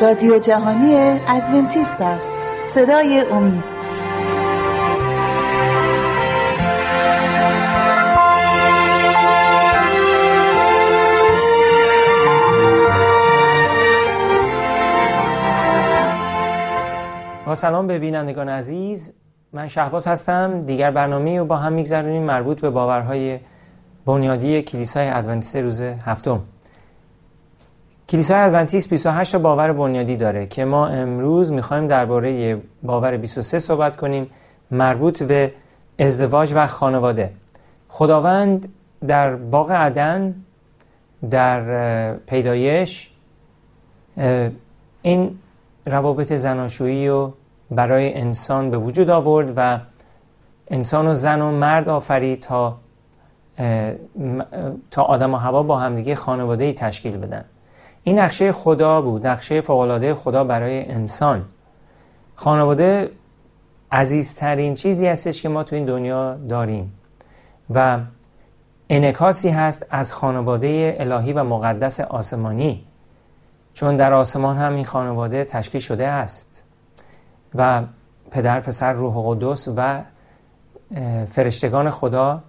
رادیو جهانی ادونتیست است. صدای امید. با سلام به بینندگان عزیز. من شهباز هستم. دیگر برنامه رو با هم میگذرونیم مربوط به باورهای بنیادی کلیسای ادونتیست روز هفتم. کلیسای ادونتیست 28 تا باور بنیادی داره که ما امروز می‌خوایم درباره باور 23 صحبت کنیم مربوط به ازدواج و خانواده. خداوند در باغ عدن در پیدایش این روابط زناشویی رو برای انسان به وجود آورد و انسان و زن و مرد آفرید تا تا آدم و هوا با همدیگه خانواده ای تشکیل بدن. این نقشه خدا بود نقشه فوقالعاده خدا برای انسان. خانواده عزیزترین چیزی هستش که ما تو این دنیا داریم. و انکاسی هست از خانواده الهی و مقدس آسمانی. چون در آسمان هم این خانواده تشکیل شده است. و پدر پسر روح قدس و فرشتگان خدا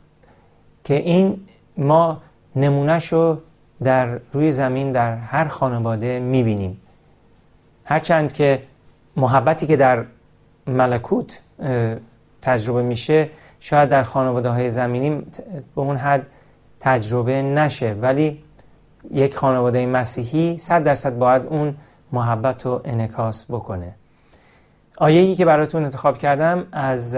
که این ما نمونهش رو در روی زمین در هر خانواده می‌بینیم. هرچند که محبتی که در ملکوت تجربه میشه شاید در خانواده های زمینی به اون حد تجربه نشه. ولی یک خانواده مسیحی صد درصد باید اون محبت رو انکاس بکنه. آیهی که براتون انتخاب کردم از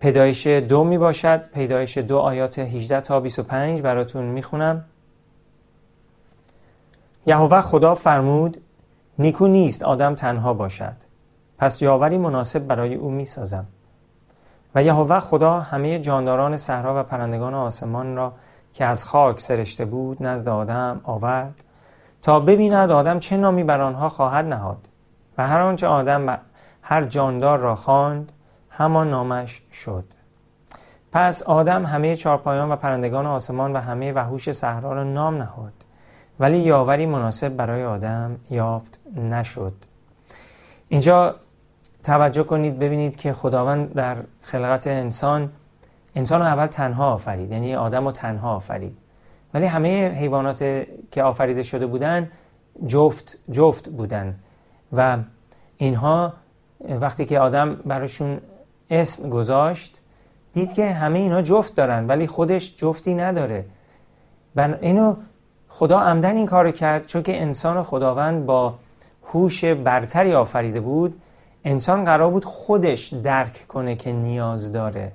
پیدایش دو می باشد پیدایش دو آیات 18 تا 25 براتون می‌خونم. یهوه خدا فرمود نیکو نیست آدم تنها باشد. پس یاوری مناسب برای او می سازم و یهوه خدا همه جانداران صحرا و پرندگان آسمان را که از خاک سرشته بود نزد آدم آورد تا ببیند آدم چه نامی بر آنها خواهد نهاد و هر آنچه آدم هر جاندار را خواند همان نامش شد. پس آدم همه چارپایان و پرندگان آسمان و همه وحوش صحرا را نام نهاد. ولی یاوری مناسب برای آدم یافت نشد. اینجا توجه کنید ببینید که خداوند در خلقت انسان انسان رو اول تنها آفرید یعنی آدم رو تنها آفرید. ولی همه حیوانات که آفریده شده بودن جفت جفت بودن. و اینها وقتی که آدم براشون اسم گذاشت دید که همه اینا جفت دارن ولی خودش جفتی نداره. بن اینو خدا عمدن این کار کرد چون که انسان خداوند با هوش برتری آفریده بود انسان قرار بود خودش درک کنه که نیاز داره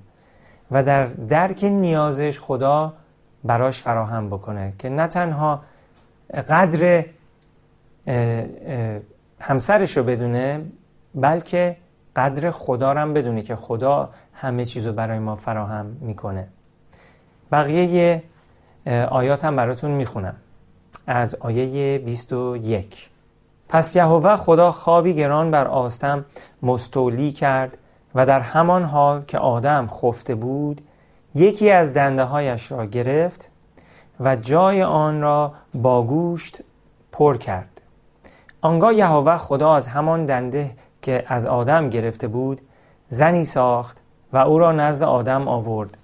و در درک نیازش خدا براش فراهم بکنه که نه تنها قدر همسرش رو بدونه بلکه قدر خدا رو هم بدونه که خدا همه چیز رو برای ما فراهم می‌کنه. بقیه آیات هم براتون می‌خونم. از آیه 21 پس یهوه خدا خوابی گران بر آستم مستولی کرد و در همان حال که آدم خفته بود یکی از دنده هایش را گرفت و جای آن را با گوشت پر کرد. آنگاه یهوه خدا از همان دنده که از آدم گرفته بود زنی ساخت و او را نزد آدم آورد.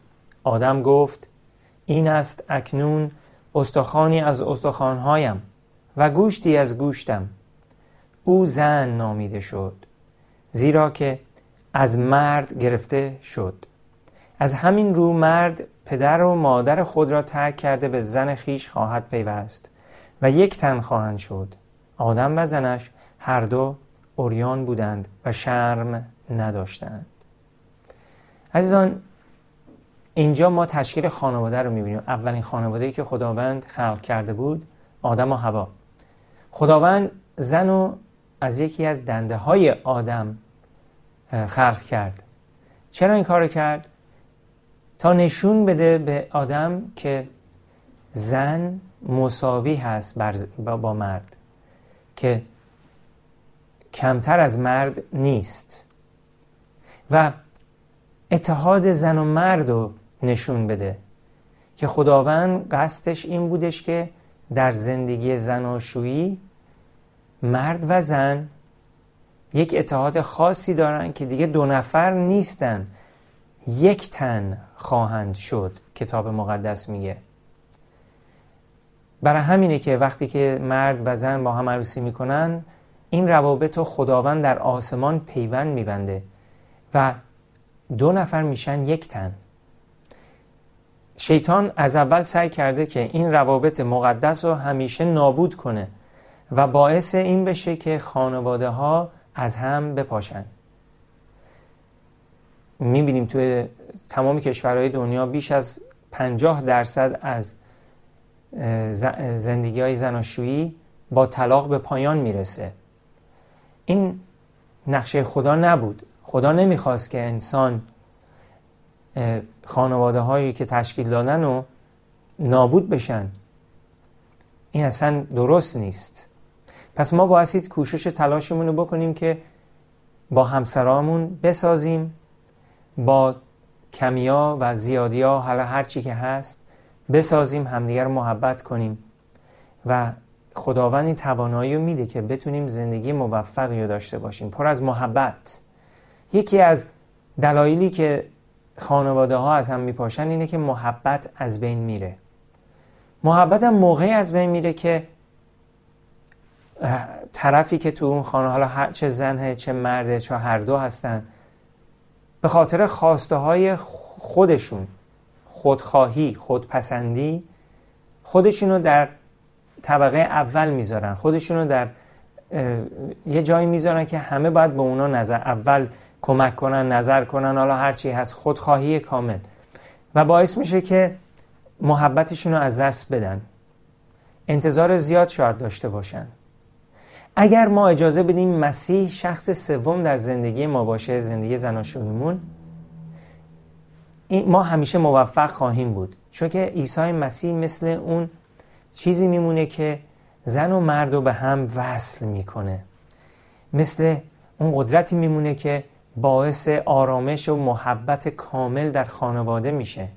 آدم گفت این است اکنون استخوانی از استخوانهایم و گوشتی از گوشتم. او زن نامیده شد زیرا که از مرد گرفته شد. از همین رو مرد پدر و مادر خود را ترک کرده به زن خیش خواهد پیوست و یک تن خواهند شد. آدم و زنش هر دو اوریان بودند و شرم نداشتند. عزیزان اینجا ما تشکیل خانواده رو می‌بینیم. اولین خانواده که خداوند خلق کرده بود آدم و هوا خداوند زن و از یکی از دنده های آدم خلق کرد. چرا این کار کرد؟ تا نشون بده به آدم که زن مساوی هست با مرد که کمتر از مرد نیست. و اتحاد زن و مرد رو نشون بده. که خداوند قصدش این بودش که در زندگی زناشویی مرد و زن یک اتحاد خاصی دارن که دیگه دو نفر نیستن. یک تن خواهند شد کتاب مقدس میگه. برای همینه که وقتی که مرد و زن با هم عروسی می‌کنن این روابط رو خداوند در آسمان پیوند میبنده و دو نفر میشن یک تن. شیطان از اول سعی کرده که این روابط مقدس رو همیشه نابود کنه و باعث این بشه که خانواده ها از هم بپاشن. می‌بینیم توی تمام کشورهای دنیا بیش از 50 درصد از زندگی های زناشویی با طلاق به پایان می‌رسه. این نقشه خدا نبود. خدا نمی‌خواست که انسان خانواده هایی که تشکیل دادن و نابود بشن این اصلا درست نیست. پس ما بایستید کوشش تلاشمون رو بکنیم که با همسرامون بسازیم با کمیا و زیادیا حالا هر چی که هست بسازیم همدیگر محبت کنیم. و خداوند این توانایی رو میده که بتونیم زندگی موفقی رو داشته باشیم. پر از محبت. یکی از دلایلی که خانواده ها از هم میپاشن اینه که محبت از بین میره. محبت هم موقعی از بین میره که طرفی که تو اون خانه حالا چه زنه چه مرده چه هر دو هستن به خاطر خواسته های خودشون خودخواهی خودپسندی خودشونو در طبقه اول می‌ذارن. خودشونو در یه جایی می‌ذارن که همه باید به اونا نظر اول کمک کنن نظر کنن حالا هرچی هست. خودخواهی کامل. و باعث میشه که محبتشون رو از دست بدن. انتظار زیاد شاید داشته باشن. اگر ما اجازه بدیم مسیح شخص سوم در زندگی ما باشه زندگی زناشویمون ما همیشه موفق خواهیم بود. چون که عیسی مسیح مثل اون چیزی میمونه که زن و مرد رو به هم وصل می‌کنه. مثل اون قدرتی میمونه که باعث آرامش و محبت کامل در خانواده میشه.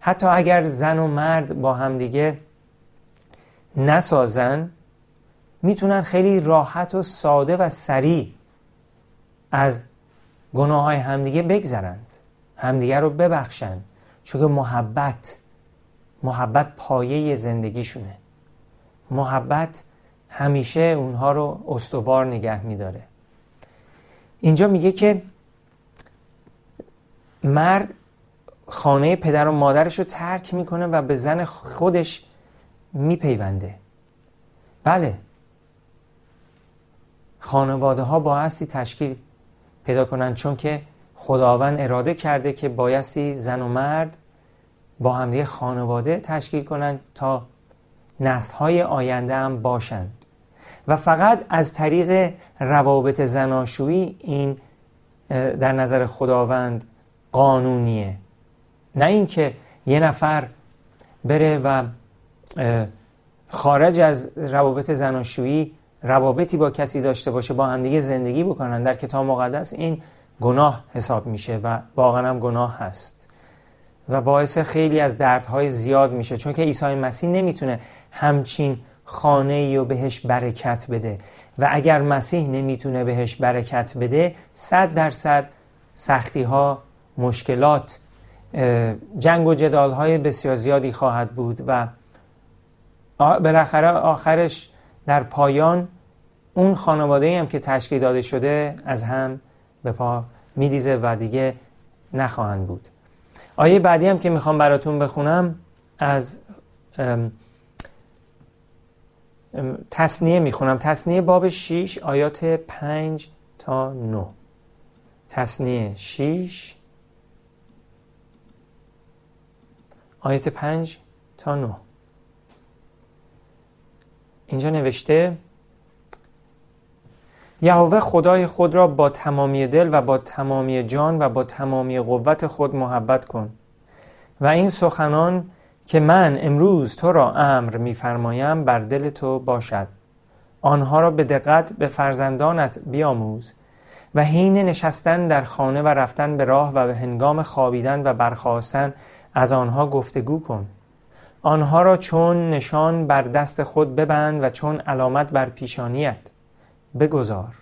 حتی اگر زن و مرد با همدیگه نسازن می‌تونن خیلی راحت و ساده و سریع از گناه های همدیگه بگذرند همدیگه رو ببخشند چون محبت محبت پایه زندگیشونه. محبت همیشه اونها رو استوار نگه میداره. اینجا میگه که مرد خانه پدر و مادرش رو ترک می‌کنه و به زن خودش میپیونده. بله. خانواده ها بایستی تشکیل پیدا کنند چون که خداوند اراده کرده که بایستی زن و مرد با همدیگه خانواده تشکیل کنند تا نسل های آینده هم باشند و فقط از طریق روابط زناشویی این در نظر خداوند قانونیه. نه اینکه یه نفر بره و خارج از روابط زناشویی روابطی با کسی داشته باشه با همدیگه زندگی بکنن. در کتاب مقدس این گناه حساب میشه و واقعا هم گناه هست و باعث خیلی از دردهای زیاد میشه. چون که عیسی مسیح نمی‌تونه همچین خانه ای و بهش برکت بده. و اگر مسیح نمی‌تونه بهش برکت بده صد درصد سختی ها مشکلات جنگ و جدال های بسیار زیادی خواهد بود و بالاخره آخرش در پایان اون خانواده هم که تشکیل داده شده از هم به پا میریزه و دیگه نخواهند بود. آیه بعدی هم که می‌خوام براتون بخونم از تصنیه می‌خونم. تصنیه باب 6 آیات 5 تا 9 تصنیه 6 آیات 5 تا 9 اینجا نوشته یهوه خدای خود را با تمامی دل و با تمامی جان و با تمامی قوت خود محبت کن و این سخنان که من امروز تو را امر میفرمایم بر دل تو باشد. آنها را به دقت به فرزندانت بیاموز و حین نشستن در خانه و رفتن به راه و به هنگام خوابیدن و برخواستن از آنها گفتگو کن. آنها را چون نشان بر دست خود ببند و چون علامت بر پیشانیت بگذار.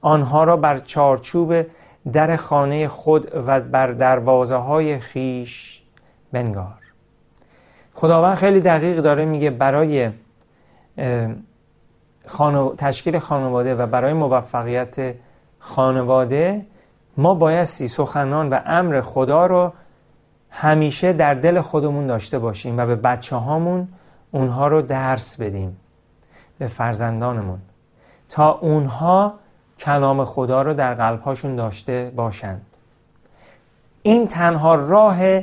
آنها را بر چارچوب در خانه خود و بر دروازه های خیش بنگار. خداوند خیلی دقیق داره میگه برای تشکیل خانواده و برای موفقیت خانواده ما بایستی سخنان و امر خدا رو همیشه در دل خودمون داشته باشیم و به بچه هامون اونها رو درس بدیم به فرزندانمون تا اونها کلام خدا رو در قلبهاشون داشته باشند. این تنها راه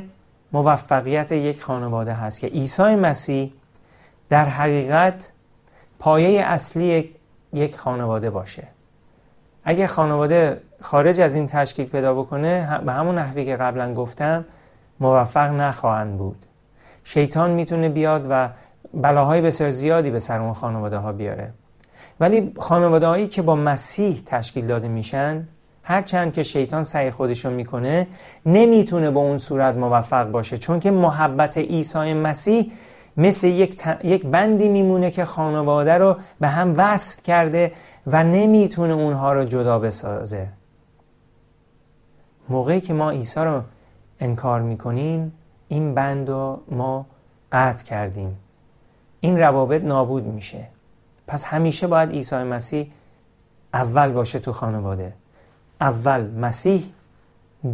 موفقیت یک خانواده هست که عیسی مسیح در حقیقت پایه اصلی یک خانواده باشه. اگه خانواده خارج از این تشکیل پیدا بکنه به همون نحوی که قبلا گفتم موفق نخواهند بود. شیطان می‌تونه بیاد و بلاهای بسیار زیادی به سر اون خانواده ها بیاره. ولی خانواده هایی که با مسیح تشکیل داده میشن هرچند که شیطان سعی خودشون می‌کنه نمی‌تونه با اون صورت موفق باشه. چون که محبت عیسی مسیح مثل یک, یک بندی میمونه که خانواده رو به هم وصل کرده و نمی‌تونه اونها رو جدا بسازه. موقعی که ما عیسی رو انکار می‌کنیم این بند رو ما قطع کردیم. این روابط نابود میشه. پس همیشه باید عیسی مسیح اول باشه تو خانواده. اول مسیح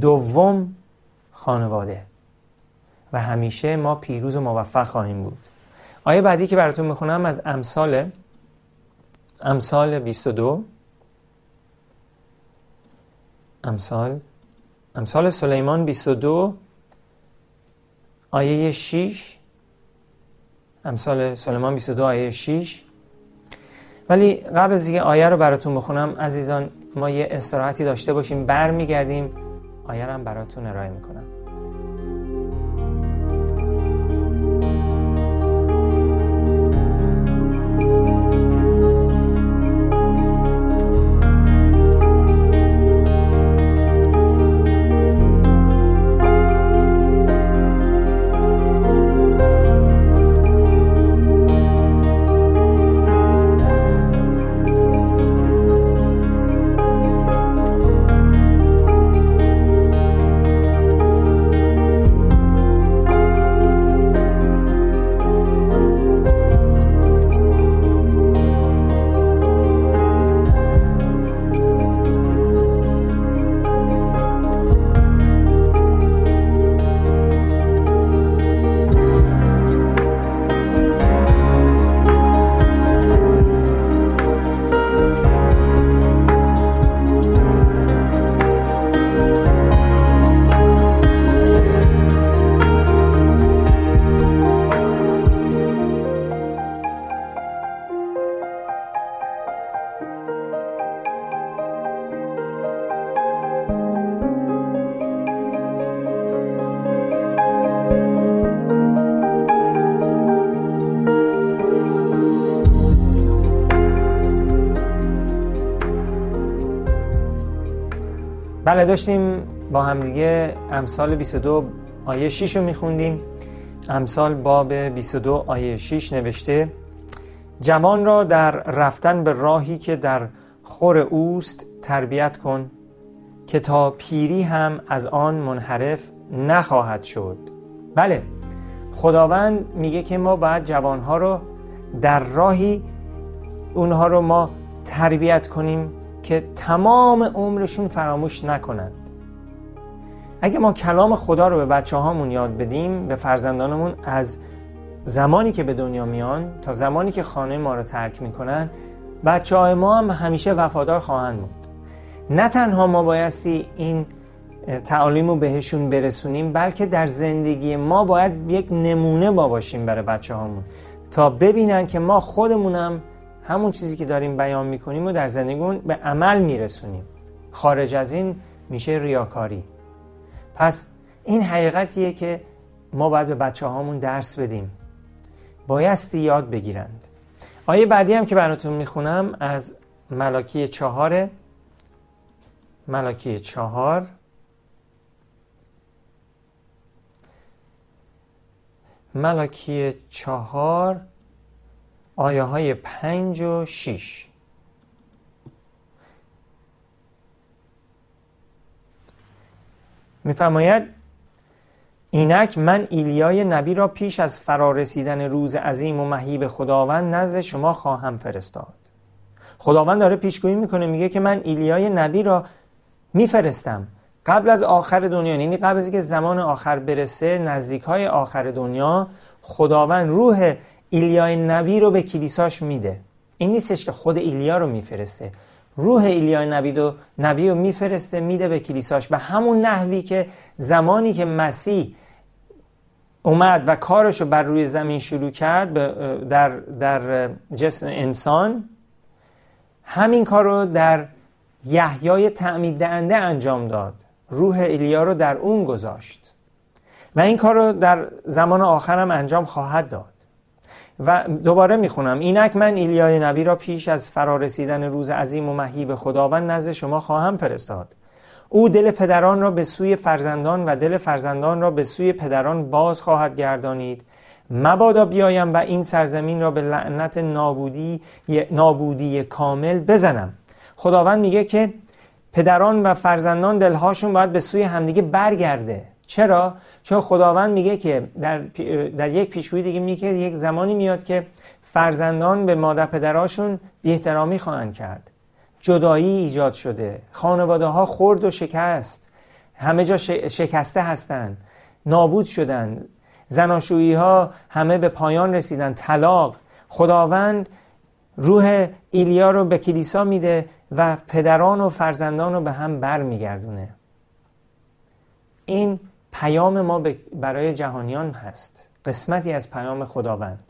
دوم خانواده. و همیشه ما پیروز و موفق خواهیم بود. آیه بعدی که براتون می‌خونم از امثال امثال 22 امثال امثال سلیمان 22 آیه 6 امثال سلیمان 22 آیه 6 ولی قبل از اینکه آیه رو براتون بخونم عزیزان ما یه استراحتی داشته باشیم برمیگردیم. هم براتون ارائه می‌کنم. بله داشتیم با همدیگه امثال 22 آیه 6 رو میخوندیم. امثال باب 22 آیه 6 نوشته جوان را در رفتن به راهی که در خور اوست تربیت کن که تا پیری هم از آن منحرف نخواهد شد. بله خداوند میگه که ما باید جوانها رو در راهی اونها رو ما تربیت کنیم که تمام عمرشون فراموش نکنند. اگه ما کلام خدا رو به بچه هامون یاد بدیم به فرزندانمون از زمانی که به دنیا میان تا زمانی که خانه ما رو ترک می‌کنن بچه های ما هم همیشه وفادار خواهند بود. نه تنها ما بایستی این تعالیم رو بهشون برسونیم بلکه در زندگی ما باید یک نمونه با باشیم برای بچه هامون تا ببینن که ما خودمونم همون چیزی که داریم بیان می‌کنیم و در زندگیمون به عمل میرسونیم. خارج از این میشه ریاکاری. پس این حقیقتیه که ما باید به بچه هامون درس بدیم. بایستی یاد بگیرند. آیه بعدی هم که براتون می‌خونم از ملاکی چهار. ملاکی چهار. ملاکی چهار. آیه های پنج و شیش. میفرماید اینک من ایلیای نبی را پیش از فرارسیدن روز عظیم و مهیب خداوند نزد شما خواهم فرستاد. خداوند داره پیشگویی می‌کنه میگه که من ایلیای نبی را میفرستم قبل از آخر دنیا. یعنی قبل از اینکه زمان آخر برسه نزدیک های آخر دنیا خداوند روح ایلیای نبی رو به کلیساش میده. این نیستش که خود ایلیا رو میفرسته. روح ایلیای نبی رو نبی رو میفرسته میده به کلیساش. به همون نحوی که زمانی که مسیح اومد و کارش رو بر روی زمین شروع کرد در, در جسم انسان همین کار رو در یحیای تعمید دهنده انجام داد. روح ایلیا رو در اون گذاشت. و این کار رو در زمان آخر هم انجام خواهد داد. و دوباره می‌خونم. اینک من ایلیای نبی را پیش از فرارسیدن روز عظیم و مهیب خداوند نزد شما خواهم فرستاد. او دل پدران را به سوی فرزندان و دل فرزندان را به سوی پدران باز خواهد گردانید. مبادا بیایم و این سرزمین را به لعنت نابودی نابودی کامل بزنم. خداوند میگه که پدران و فرزندان دلهاشون باید به سوی همدیگه برگرده. چرا؟ چون خداوند میگه که در, در یک پیشگویی دیگه میگه یک زمانی میاد که فرزندان به مادر پدراشون احترامی خواهند کرد. جدایی ایجاد شده. خانواده ها خورد و شکست. همه جا شکسته هستند. نابود شدند. زناشویی ها همه به پایان رسیدن طلاق. خداوند روح ایلیا رو به کلیسا میده و پدران و فرزندان رو به هم بر میگردونه این پیام ما برای جهانیان هست. قسمتی از پیام خداوند.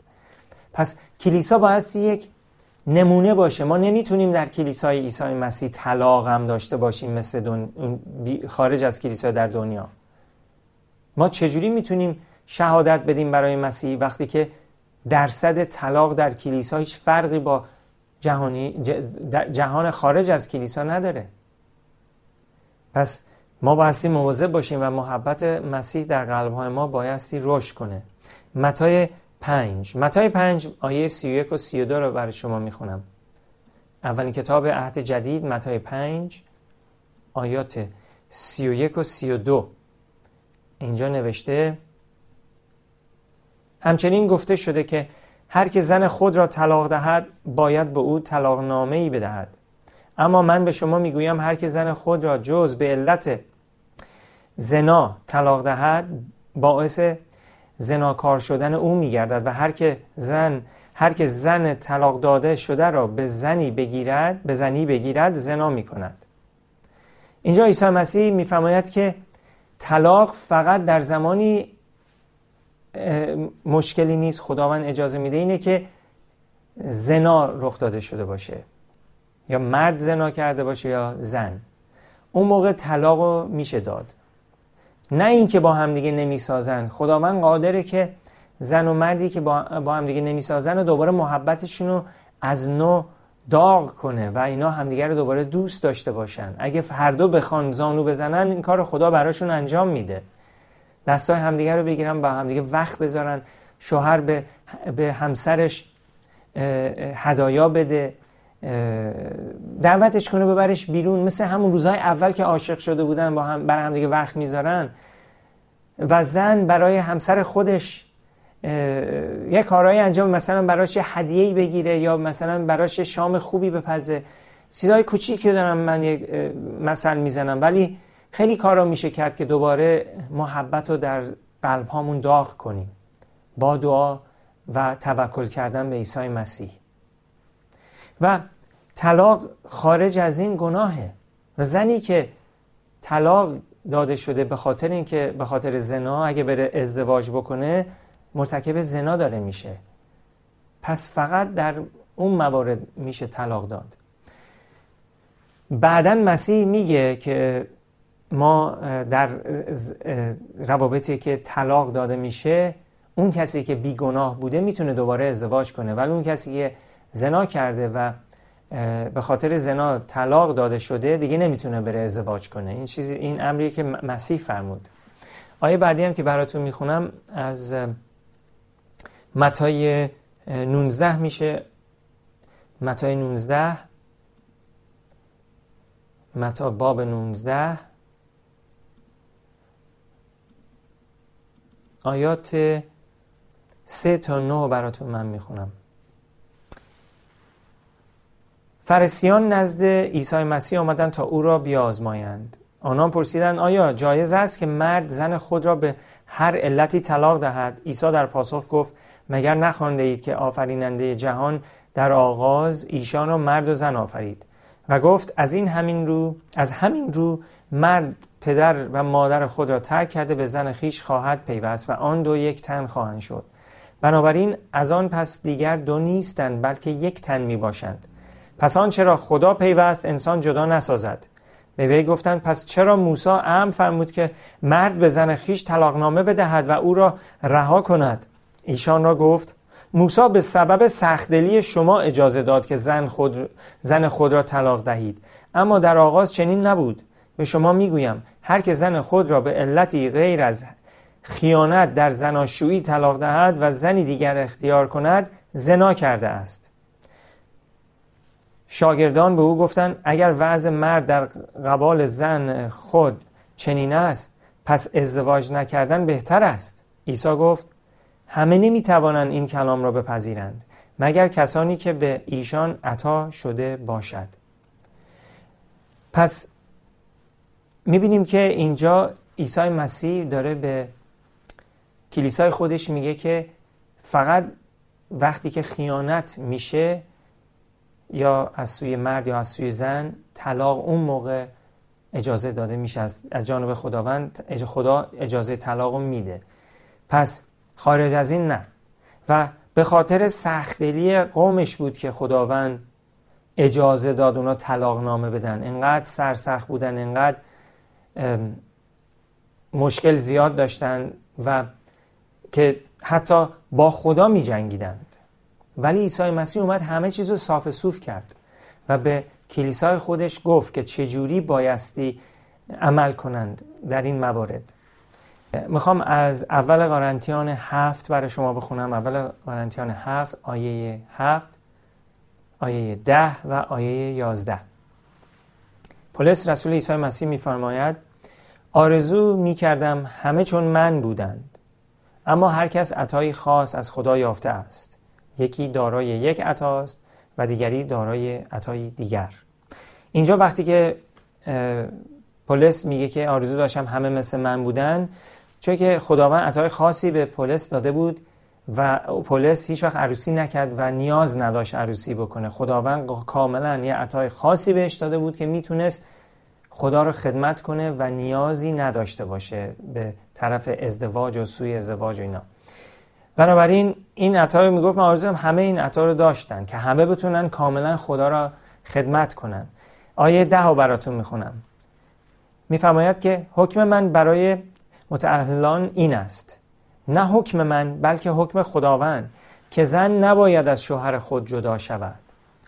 پس کلیسا باید یک نمونه باشه. ما نمی‌تونیم در کلیسای عیسی مسیح طلاق هم داشته باشیم مثل دن... خارج از کلیسا در دنیا. ما چجوری می‌تونیم شهادت بدیم برای مسیح وقتی که درصد طلاق در کلیسا هیچ فرقی با جهانی جهان خارج از کلیسا نداره؟ پس ما بایستی مواظب باشیم و محبت مسیح در قلبهای ما بایستی رشد کنه. متای پنج. متای پنج آیه سی و یک و سی و دو رو برای شما می‌خونم. اولین کتاب عهد جدید متای پنج آیات سی و یک و سی و دو. اینجا نوشته همچنین گفته شده که هر که زن خود را طلاق دهد باید به او طلاق نامه ای بدهد. اما من به شما می‌گویم هر که زن خود را جز به علت زنا طلاق دهد باعث زناکار شدن او میگردد و هر که زن هر که زن طلاق داده شده را به زنی بگیرد به زنی بگیرد زنا می‌کند. اینجا عیسی مسیح میفرماید که طلاق فقط در زمانی مشکلی نیست. خداوند اجازه میده اینه که زنا رخ داده شده باشه. یا مرد زنا کرده باشه یا زن اون موقع طلاق میشه داد. نه اینکه با همدیگه نمی‌سازن. خداوند قادره که زن و مردی که با, با همدیگه نمی‌سازن و دوباره محبتشون رو از نو داغ کنه و اینا همدیگه رو دوباره دوست داشته باشن. اگه هر دو بخوان زانو بزنن این کار خدا براشون انجام میده. دستای همدیگه رو بگیرن با همدیگه وقت بذارن شوهر به, به همسرش هدایا بده. دعوتش کنه ببرش بیرون. مثل همون روزهای اول که عاشق شده بودن با هم برای همدیگه وقت می‌ذارن. و زن برای همسر خودش یه کارهایی انجام مثلا براش هدیه‌ای بگیره یا مثلا براش شام خوبی بپزه. چیزای کوچیکی دارم من یک مثل می‌زنم. ولی خیلی کارا میشه کرد که دوباره محبت رو در قلب هامون داغ کنیم. با دعا و توکل کردن به عیسی مسیح. و طلاق خارج از این گناهه. و زنی که طلاق داده شده به خاطر اینکه به خاطر زنا اگه بره ازدواج بکنه مرتکب زنا داره میشه. پس فقط در اون موارد میشه طلاق داد. بعدا مسیح میگه که ما در روابطی که طلاق داده میشه اون کسی که بیگناه بوده می‌تونه دوباره ازدواج کنه. ولی اون کسی که زنا کرده و به خاطر زنا طلاق داده شده دیگه نمی‌تونه بره ازدواج کنه. این چیزی این امریه که مسیح فرمود. آیه بعدی هم که براتون می‌خونم از متای 19 میشه. متای 19 متا باب 19 آیات سه تا نه براتون من می‌خونم. فرسیان نزد عیسی مسیح آمدند تا او را بیازمایند. آنان پرسیدند آیا جایز است که مرد زن خود را به هر علتی طلاق دهد؟ عیسی در پاسخ گفت مگر نخوانده اید که آفریننده جهان در آغاز ایشان را مرد و زن آفرید؟ و گفت از این همین رو از همین رو مرد پدر و مادر خود را ترک کرده به زن خیش خواهد پیوست و آن دو یک تن خواهند شد. بنابراین از آن پس دیگر دو نیستند بلکه یک تن می باشند پس آن چرا خدا پیوست انسان جدا نسازد. به وی گفتند پس چرا موسی امر فرمود که مرد به زن خیش طلاقنامه بدهد و او را رها کند؟ ایشان را گفت موسی به سبب سختدلی شما اجازه داد که زن خود, زن خود را طلاق دهید. اما در آغاز چنین نبود. به شما می‌گویم هر که زن خود را به علتی غیر از خیانت در زناشویی طلاق دهد و زنی دیگر اختیار کند زنا کرده است. شاگردان به او گفتند اگر وضع مرد در قبال زن خود چنین است پس ازدواج نکردن بهتر است. عیسی گفت همه نمی توانند این کلام را بپذیرند مگر کسانی که به ایشان عطا شده باشد. پس می‌بینیم که اینجا عیسی مسیح داره به کلیسای خودش میگه که فقط وقتی که خیانت میشه یا از سوی مرد یا از سوی زن طلاق اون موقع اجازه داده میشه. از, جانب خداوند خدا اجازه طلاق میده. پس خارج از این نه. و به خاطر سختلی قومش بود که خداوند اجازه داد اونا طلاق نامه بدن. انقدر سرسخت بودن انقدر مشکل زیاد داشتن و که حتی با خدا می جنگیدند ولی عیسی مسیح اومد همه چیز رو صاف صوف کرد و به کلیسای خودش گفت که چجوری بایستی عمل کنند در این موارد. می‌خوام از اول قرنتیان هفت برای شما بخونم. اول قرنتیان هفت آیه هفت آیه ده و آیه یازده. پولس رسول عیسی مسیح میفرماید آرزو می‌کردم همه چون من بودند اما هر کس عطایی خاص از خدا یافته است. یکی دارای یک عطاست و دیگری دارای عطای دیگر. اینجا وقتی که پولس میگه که آرزو داشتم همه مثل من بودن چون که خداوند عطای خاصی به پولس داده بود و پولس هیچ وقت عروسی نکرد و نیاز نداشت عروسی بکنه. خداوند کاملا یه عطای خاصی بهش داده بود که می‌تونست خدا رو خدمت کنه و نیازی نداشته باشه به طرف ازدواج و سوی ازدواج و اینا. بنابراین این عطا رو می‌گفت من آرزویم همه این عطا رو داشتن که همه بتونن کاملا خدا را خدمت کنن. آیه ده رو براتون می‌خونم. میفرماید که حکم من برای متعهلان این است. نه حکم من بلکه حکم خداوند که زن نباید از شوهر خود جدا شود.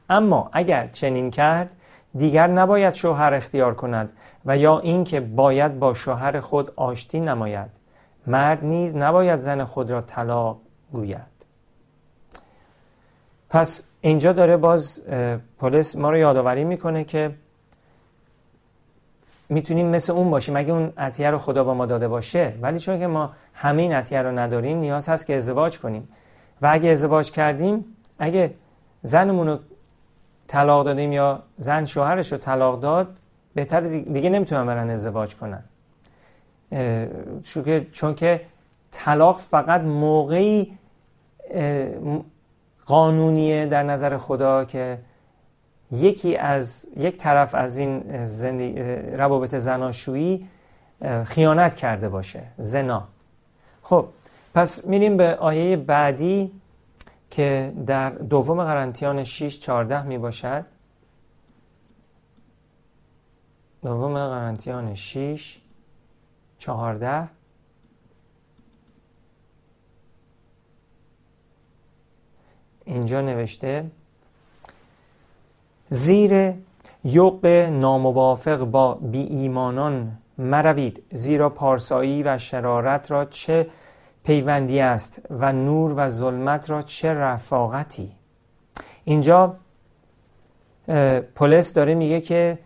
اما اگر چنین کرد دیگر نباید شوهر اختیار کند و یا اینکه باید با شوهر خود آشتی نماید. مرد نیز نباید زن خود را طلاق گوید. پس اینجا داره باز پلیس ما رو یادآوری می‌کنه که می‌تونیم مثل اون باشیم. اگه اون عطیه رو خدا با ما داده باشه ولی چون که ما همه این عطیه رو نداریم نیاز هست که ازدواج کنیم. و اگه ازدواج کردیم اگه زنمون رو طلاق دادیم یا زن شوهرش رو طلاق داد بهتر دیگه نمی‌تونن برن ازدواج کنن. چون که طلاق فقط موقعی قانونیه در نظر خدا که یکی از یک طرف از این روابط زناشویی خیانت کرده باشه زنا. خب پس میریم به آیه بعدی که در دوم قرنتیان 6 14 می باشد دوم قرنتیان 6 14 اینجا نوشته زیر یوق ناموافق با بی ایمانان مروید زیرا پارسایی و شرارت را چه پیوندی است و نور و ظلمت را چه رفاقتی. اینجا پولس داره میگه که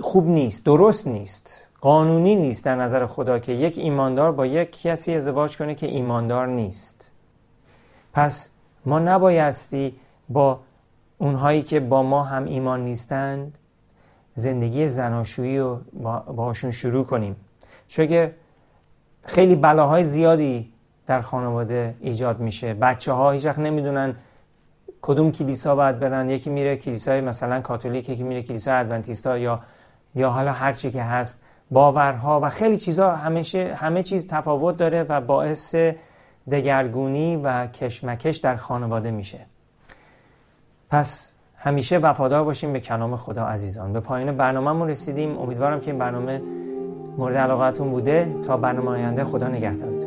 خوب نیست درست نیست. قانونی نیست در نظر خدا که یک ایماندار با یک کسی ازدواج کنه که ایماندار نیست. پس ما نبایستی با اونهایی که با ما هم ایمان نیستند زندگی زناشویی رو باشون شروع کنیم. چون که خیلی بلاهای زیادی در خانواده ایجاد میشه. بچه ها هیچ وقت نمی‌دونن کدوم کلیسا باید برن. یکی میره کلیسای مثلا کاتولیک یکی میره کلیسای ادونتیستا یا یا حالا هر چی که هست. باورها و خیلی چیزها همیشه همه چیز تفاوت داره و باعث دگرگونی و کشمکش در خانواده میشه. پس همیشه وفادار باشیم به کلام خدا عزیزان. به پایان برنامهمون رسیدیم. امیدوارم که این برنامه مورد علاقتون بوده. تا برنامه آینده خدا نگهدارتون.